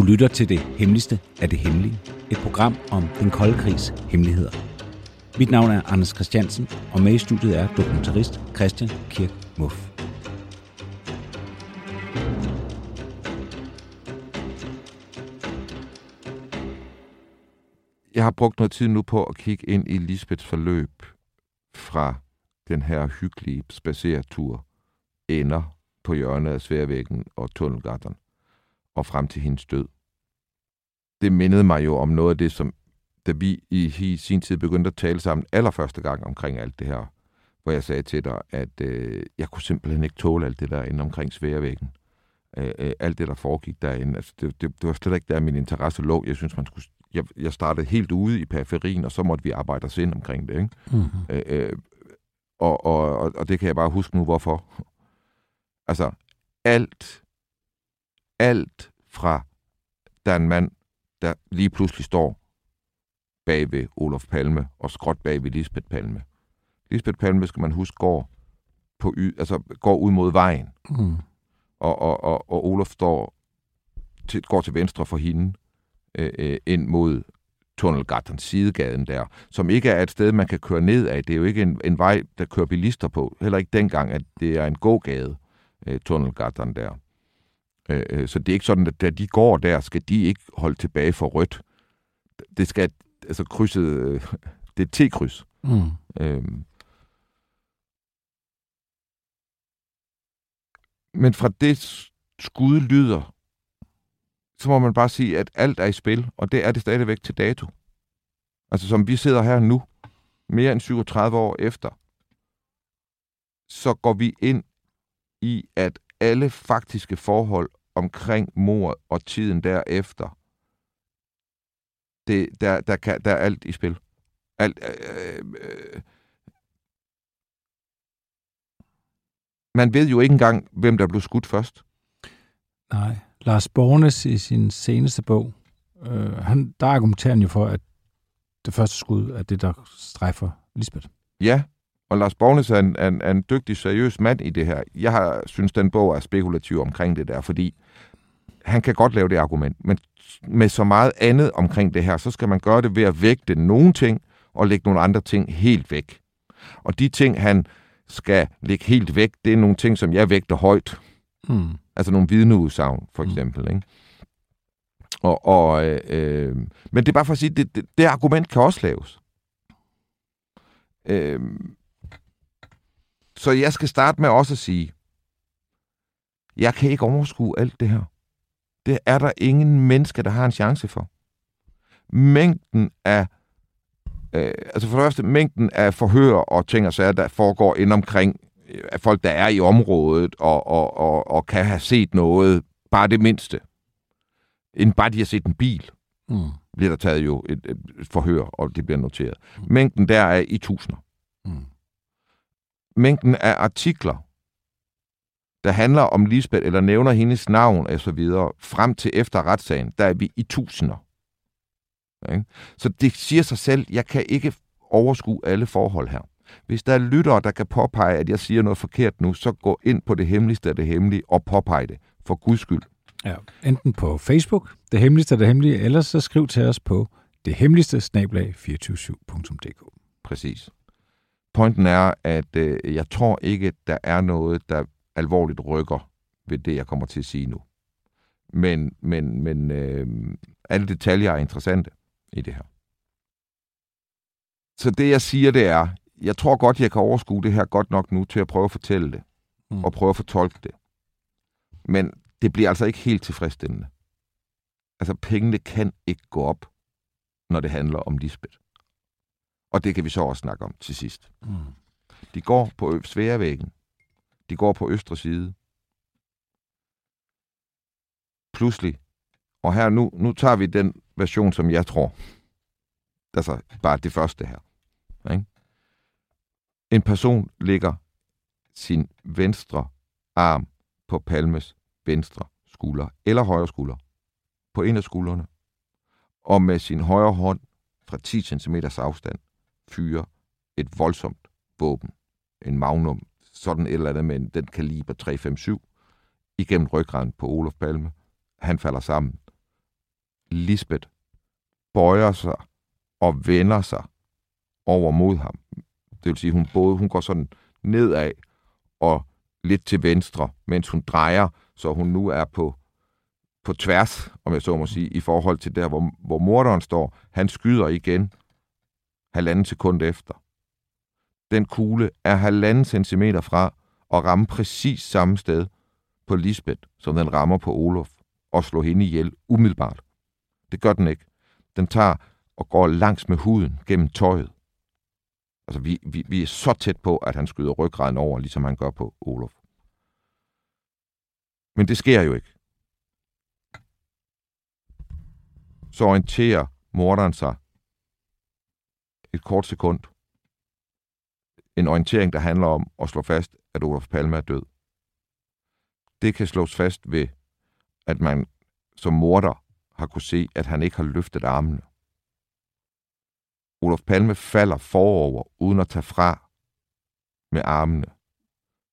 Du lytter til det hemmeligste af det hemmelige. Et program om den kolde krigs hemmeligheder. Mit navn er Anders Christiansen, og med i studiet er dokumentarist Christian Kirk Muff. Jeg har brugt noget tid nu på at kigge ind i Lisbeths forløb fra den her hyggelige spacertur ender på hjørnet af Sværvæggen og tunnelgatteren og frem til hendes død. Det mindede mig jo om noget af det, som da vi i, i sin tid begyndte at tale sammen allerførste gang omkring alt det her, hvor jeg sagde til dig, at øh, jeg kunne simpelthen ikke tåle alt det der inde omkring Sværvæggen. Øh, øh, alt det, der foregik derinde. Altså, det, det, det var slet ikke der, min interesse lå. Jeg synes, man skulle... Jeg, jeg startede helt ude i periferien, og så måtte vi arbejde os ind omkring det. Ikke? Mm-hmm. Øh, øh, og, og, og, og det kan jeg bare huske nu, hvorfor. Altså, alt, alt fra, der er en mand, der lige pludselig står bag ved Olof Palme og skråt bag ved Lisbeth Palme. Lisbeth Palme, skal man huske, går, på y, altså, går ud mod vejen. Mm. Og, og, og, og Olof står til, går til venstre for hende øh, øh, ind mod Tunnelgatten, sidegaden der, som ikke er et sted, man kan køre ned af. Det er jo ikke en, en vej, der kører bilister på. Heller ikke dengang, at det er en gågade, øh, Tunnelgatten der. Øh, øh, så det er ikke sådan, at da de går der, skal de ikke holde tilbage for rødt. Det skal, altså krydset, øh, det er T-kryds. Mm. Øhm. Men fra det skud lyder, så må man bare sige, at alt er i spil, og det er det stadigvæk til dato. Altså som vi sidder her nu, mere end 37 år efter, så går vi ind i, at alle faktiske forhold omkring mord og tiden derefter, det, der, der, kan, der er alt i spil. Alt, øh, øh, man ved jo ikke engang, hvem der blev skudt først. Nej. Lars Bornes i sin seneste bog, øh, han, der argumenterer han jo for, at det første skud er det, der strejfer Lisbeth. Ja, og Lars Bornes er en, en, en dygtig, seriøs mand i det her. Jeg har synes, den bog er spekulativ omkring det der, fordi han kan godt lave det argument, men med så meget andet omkring det her, så skal man gøre det ved at vægte nogle ting og lægge nogle andre ting helt væk. Og de ting, han skal lægge helt væk, det er nogle ting, som jeg vægter højt. Mm. Altså nogle vidneudsagn, for hmm. eksempel. Mm. Ikke? Og, og, øh, øh, men det er bare for at sige, det, det, det argument kan også laves. Øh, så jeg skal starte med også at sige, jeg kan ikke overskue alt det her. Det er der ingen menneske, der har en chance for. Mængden af øh, altså for det første, mængden af forhør og ting og sager, der foregår ind omkring øh, af folk, der er i området og, og, og, og kan have set noget, bare det mindste. End bare de har set en bil, mm. bliver der taget jo et, et forhør, og det bliver noteret. Mm. Mængden der er i tusinder. Mængden af artikler, der handler om Lisbeth, eller nævner hendes navn og så videre, frem til efter retssagen, der er vi i tusinder. Ikke? Så det siger sig selv, jeg kan ikke overskue alle forhold her. Hvis der er lyttere, der kan påpege, at jeg siger noget forkert nu, så gå ind på det hemmeligste af det hemmelige og påpege det. For guds skyld. Ja, enten på Facebook, det hemmeligste af det hemmelige, eller så skriv til os på det hemmeligste snablag 247.dk. Præcis. Pointen er, at øh, jeg tror ikke, der er noget, der alvorligt rykker ved det, jeg kommer til at sige nu. Men, men, men øh, alle detaljer er interessante i det her. Så det, jeg siger, det er, jeg tror godt, jeg kan overskue det her godt nok nu til at prøve at fortælle det, mm. og prøve at fortolke det. Men det bliver altså ikke helt tilfredsstillende. Altså, pengene kan ikke gå op, når det handler om Lisbeth. Og det kan vi så også snakke om til sidst. Mm. De går på sværevæggen. De går på østre side. Pludselig Og her nu, nu tager vi den version, som jeg tror. Altså bare det første her. Ikke? En person lægger sin venstre arm på Palmes venstre skulder eller højre skulder på en af skuldrene, og med sin højre hånd fra 10 cm afstand fyre et voldsomt våben, en magnum, sådan et eller andet med den kaliber 357, igennem ryggraden på Olof Palme. Han falder sammen. Lisbeth bøjer sig og vender sig over mod ham. Det vil sige, hun både hun går sådan nedad og lidt til venstre, mens hun drejer, så hun nu er på, på tværs, om jeg så må sige, i forhold til der, hvor, hvor morderen står. Han skyder igen halvanden sekund efter. Den kugle er halvanden centimeter fra og rammer præcis samme sted på Lisbeth, som den rammer på Olof, og slår hende ihjel umiddelbart. Det gør den ikke. Den tager og går langs med huden gennem tøjet. Altså, vi, vi, vi er så tæt på, at han skyder ryggraden over, ligesom han gør på Olof. Men det sker jo ikke. Så orienterer morderen sig et kort sekund. En orientering, der handler om at slå fast, at Olof Palme er død. Det kan slås fast ved, at man som morder har kunne se, at han ikke har løftet armene. Olof Palme falder forover, uden at tage fra med armene.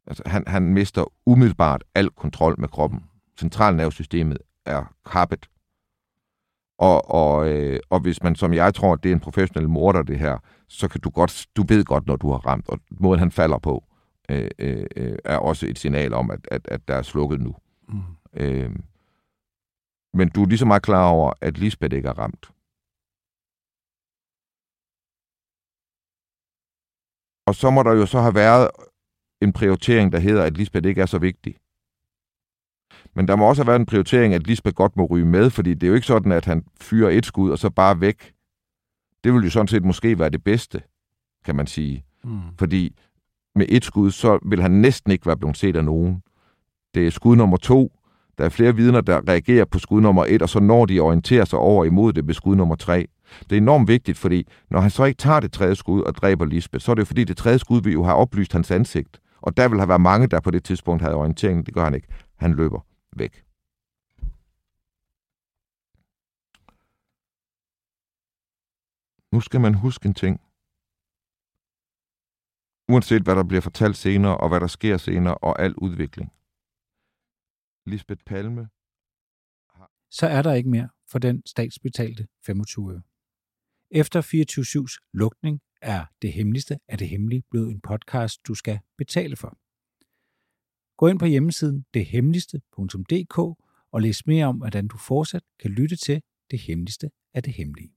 Altså, han, han mister umiddelbart al kontrol med kroppen. Centralnervesystemet er kappet. Og, og, øh, og hvis man, som jeg tror, det er en professionel morder, det her, så kan du godt, du ved godt, når du har ramt, og måden han falder på, øh, øh, er også et signal om, at, at, at der er slukket nu. Mm. Øh, men du er lige så meget klar over, at Lisbeth ikke er ramt. Og så må der jo så have været en prioritering, der hedder, at Lisbeth ikke er så vigtig. Men der må også have været en prioritering, at Lisbeth godt må ryge med, fordi det er jo ikke sådan, at han fyrer et skud og så bare væk. Det vil jo sådan set måske være det bedste, kan man sige. Mm. Fordi med et skud, så vil han næsten ikke være blevet set af nogen. Det er skud nummer to. Der er flere vidner, der reagerer på skud nummer et, og så når de orienterer sig over imod det ved skud nummer tre. Det er enormt vigtigt, fordi når han så ikke tager det tredje skud og dræber Lisbeth, så er det jo fordi, det tredje skud vil jo have oplyst hans ansigt. Og der vil have været mange, der på det tidspunkt havde orienteringen. Det gør han ikke. Han løber væk. Nu skal man huske en ting. Uanset hvad der bliver fortalt senere, og hvad der sker senere, og al udvikling. Lisbeth Palme har... Så er der ikke mere for den statsbetalte 25 øre. Efter 24-7's lukning er Det Hemmeligste af det Hemmelige blevet en podcast, du skal betale for. Gå ind på hjemmesiden dethemmeligste.dk og læs mere om, hvordan du fortsat kan lytte til Det Hemmeligste af det Hemmelige.